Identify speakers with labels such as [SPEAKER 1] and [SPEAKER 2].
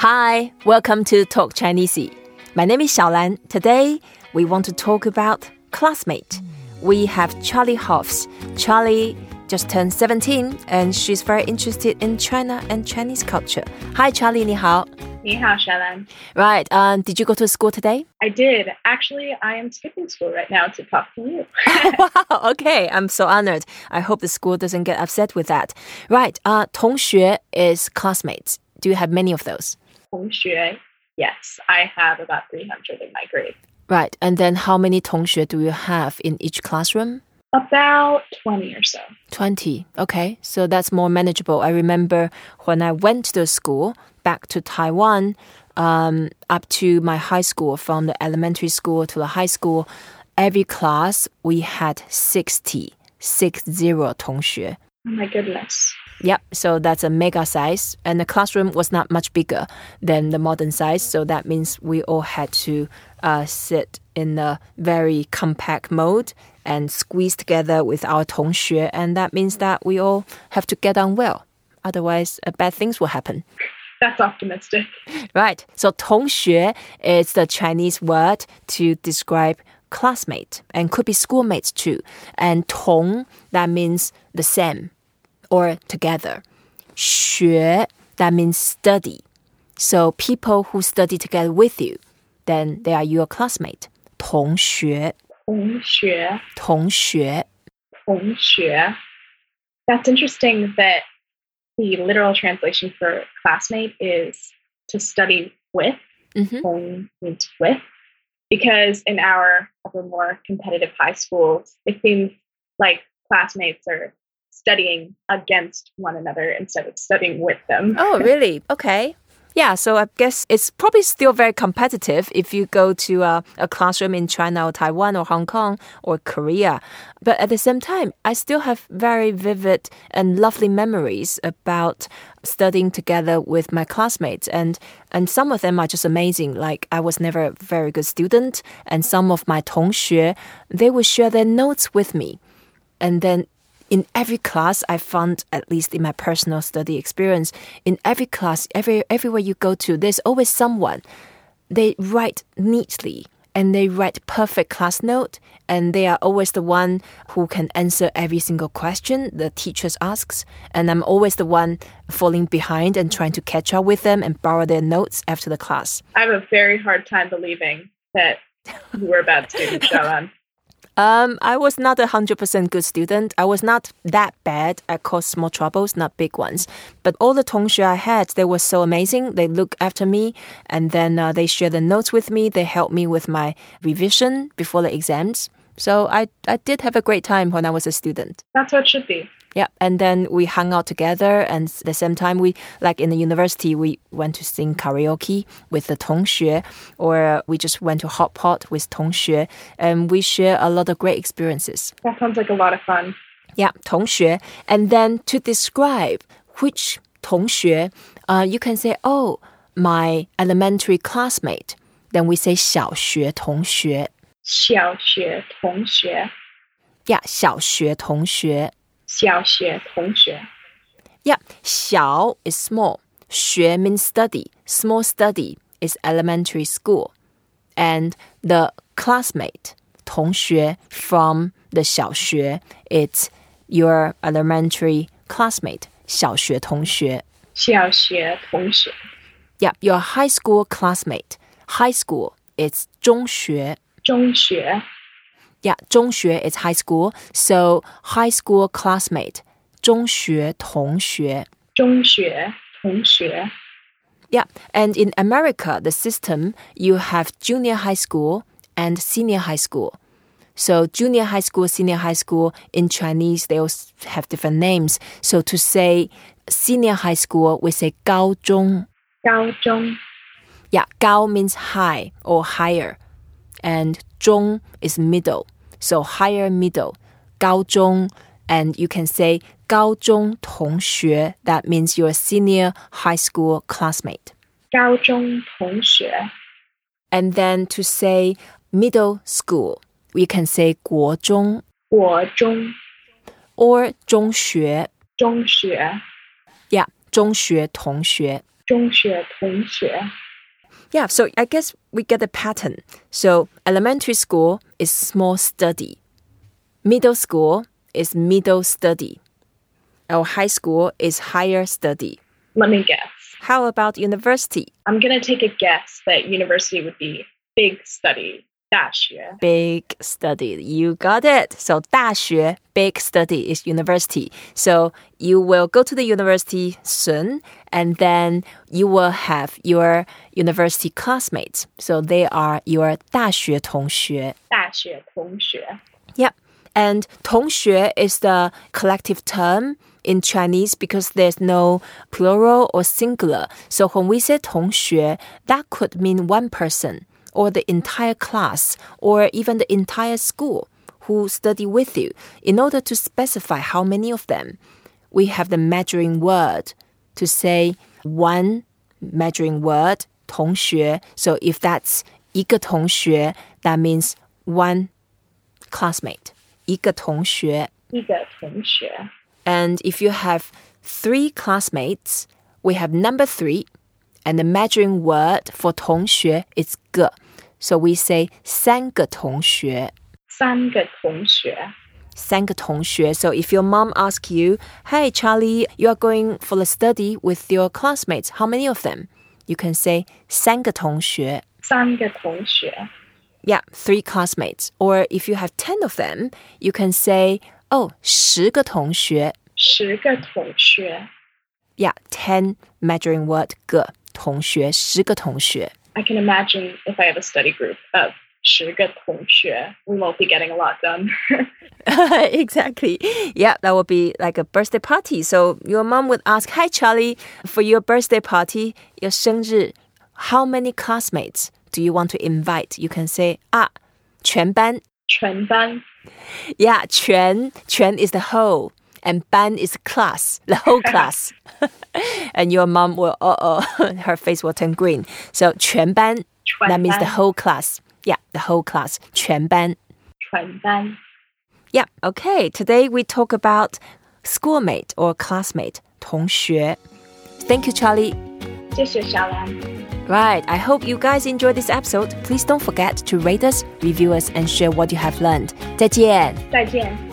[SPEAKER 1] Hi, welcome to Talk Chinese. My name is ShaoLan. Today, we want to talk about classmate. We have Charlie Hoffs. Charlie just turned 17 and she's very interested in China and Chinese culture. Hi, Charlie, 你好.
[SPEAKER 2] 你好,
[SPEAKER 1] Right. Um, did you go to school today?
[SPEAKER 2] I did. Actually, I am skipping school right now to talk to you.
[SPEAKER 1] wow. Okay. I'm so honored. I hope the school doesn't get upset with that. Right. Uh, 同学 is classmates. Do you have many of those?
[SPEAKER 2] 同学, yes, I have about 300 in my grade.
[SPEAKER 1] Right, and then how many 同学 do you have in each classroom?
[SPEAKER 2] About 20 or so.
[SPEAKER 1] 20. Okay. So that's more manageable. I remember when I went to the school back to Taiwan, um, up to my high school, from the elementary school to the high school, every class we had 60, 60 同学.
[SPEAKER 2] Oh my goodness.
[SPEAKER 1] Yep, so that's a mega size. And the classroom was not much bigger than the modern size. So that means we all had to uh, sit in a very compact mode and squeeze together with our 同学. And that means that we all have to get on well. Otherwise, uh, bad things will happen.
[SPEAKER 2] That's optimistic.
[SPEAKER 1] Right. So 同学 is the Chinese word to describe classmate and could be schoolmates too. And 同, that means the same or together. 学 that means study. So people who study together with you, then they are your classmate. 同学
[SPEAKER 2] 同学
[SPEAKER 1] 同学
[SPEAKER 2] 同学 That's interesting that the literal translation for classmate is to study with.
[SPEAKER 1] Mhm.
[SPEAKER 2] 同 means with. Because in our other more competitive high schools, it seems like classmates are studying against one another instead of studying with them.
[SPEAKER 1] Oh, really? Okay. Yeah, so I guess it's probably still very competitive if you go to a, a classroom in China or Taiwan or Hong Kong or Korea. But at the same time, I still have very vivid and lovely memories about studying together with my classmates. And, and some of them are just amazing. Like I was never a very good student. And some of my 同学, they would share their notes with me. And then in every class I found, at least in my personal study experience, in every class, every everywhere you go to, there's always someone. They write neatly and they write perfect class note and they are always the one who can answer every single question the teachers asks and i'm always the one falling behind and trying to catch up with them and borrow their notes after the class
[SPEAKER 2] I have a very hard time believing that you were a bad student, ShaoLan.
[SPEAKER 1] Um, I was not a hundred percent good student. I was not that bad. I caused small troubles, not big ones. But all the 同学 I had, they were so amazing. They look after me, and then uh, they share the notes with me. They helped me with my revision before the exams. So I I did have a great time when I was a student.
[SPEAKER 2] That's what it should be.
[SPEAKER 1] Yeah, and then we hung out together, and at the same time, we like in the university, we went to sing karaoke with the 同学, or we just went to hot pot with 同学, and we share a lot of great experiences.
[SPEAKER 2] That sounds like a lot of fun.
[SPEAKER 1] Yeah, 同学. And then to describe which 同学, uh, you can say, oh, my elementary classmate. Then we say 小学同学.
[SPEAKER 2] 小学同学
[SPEAKER 1] Yeah, 小学同学.
[SPEAKER 2] 小学同学
[SPEAKER 1] Yeah, 小 is small. 学 means study. Small study is elementary school. And the classmate, 同学 from the 小学, it's your elementary classmate, 小学同学.
[SPEAKER 2] 小学同学
[SPEAKER 1] Yeah, your high school classmate. High school, it's 中学.
[SPEAKER 2] 中学
[SPEAKER 1] Yeah, 中学 is high school. So high school classmate, 中学同学.
[SPEAKER 2] 中学同学
[SPEAKER 1] Yeah, and in America, the system, you have junior high school and senior high school. So junior high school, senior high school, in Chinese, they all have different names. So to say senior high school, we say 高中.
[SPEAKER 2] 高中
[SPEAKER 1] Yeah, 高 means high or higher. And 中 is middle. So higher middle. 高中 and you can say 高中同学 that means your senior high school classmate.
[SPEAKER 2] 高中同学
[SPEAKER 1] And then to say middle school, we can say 国中
[SPEAKER 2] 国中
[SPEAKER 1] or 中学.
[SPEAKER 2] 中学
[SPEAKER 1] Yeah, 中学同学.
[SPEAKER 2] 中学同学
[SPEAKER 1] Yeah, so I guess we get the pattern. So elementary school is small study. Middle school is middle study. Our high school is higher study.
[SPEAKER 2] Let me guess.
[SPEAKER 1] How about university?
[SPEAKER 2] I'm going to take a guess that university would be big study, 大学.
[SPEAKER 1] Big study. You got it. So 大学, big study is university. So you will go to the university soon and then you will have your university classmates. So they are your 大学同学.
[SPEAKER 2] 大学同学.
[SPEAKER 1] Yep. And 同学 is the collective term in Chinese because there's no plural or singular. So when we say 同学, that could mean one person or the entire class or even the entire school who study with you. In order to specify how many of them, we have the measuring word to say one measuring word 同学. So if that's 一个同学, that means one classmate. 一个同学.
[SPEAKER 2] 一个同学.
[SPEAKER 1] And if you have three classmates, we have number three, and the measuring word for 同学 is 个. So we say 三个同学.
[SPEAKER 2] 三个同学.
[SPEAKER 1] 三个同学. So if your mom asks you, Hey Charlie, you are going for a study with your classmates. How many of them? You can say 三个同学.
[SPEAKER 2] 三个同学.
[SPEAKER 1] Yeah, three classmates. Or if you have 10 of them, you can say, Oh, 十个同学.
[SPEAKER 2] 十个同学.
[SPEAKER 1] Yeah, 10 measuring word 个 同学,十个同学.
[SPEAKER 2] I can imagine if I have a study group of 十个同学, we won't be getting a lot done.
[SPEAKER 1] exactly. Yeah, that would be like a birthday party. So your mom would ask, Hi, Charlie, for your birthday party, your 生日, how many classmates do you want to invite? You can say, ah, 全班.
[SPEAKER 2] 全班.
[SPEAKER 1] Yeah, 全,全 is the whole. And 班 is class, the whole class. and your mom will, uh oh, her face will turn green. So 全班, that means the
[SPEAKER 2] 全班.
[SPEAKER 1] whole class. Yeah, the whole class. 全班.
[SPEAKER 2] 全班.
[SPEAKER 1] Yeah, okay. Today we talk about schoolmate or classmate, 同学. Thank you, Charlie.
[SPEAKER 2] 谢谢小兰.
[SPEAKER 1] Right, I hope you guys enjoyed this episode. Please don't forget to rate us, review us, and share what you have learned. 再见。
[SPEAKER 2] 再见。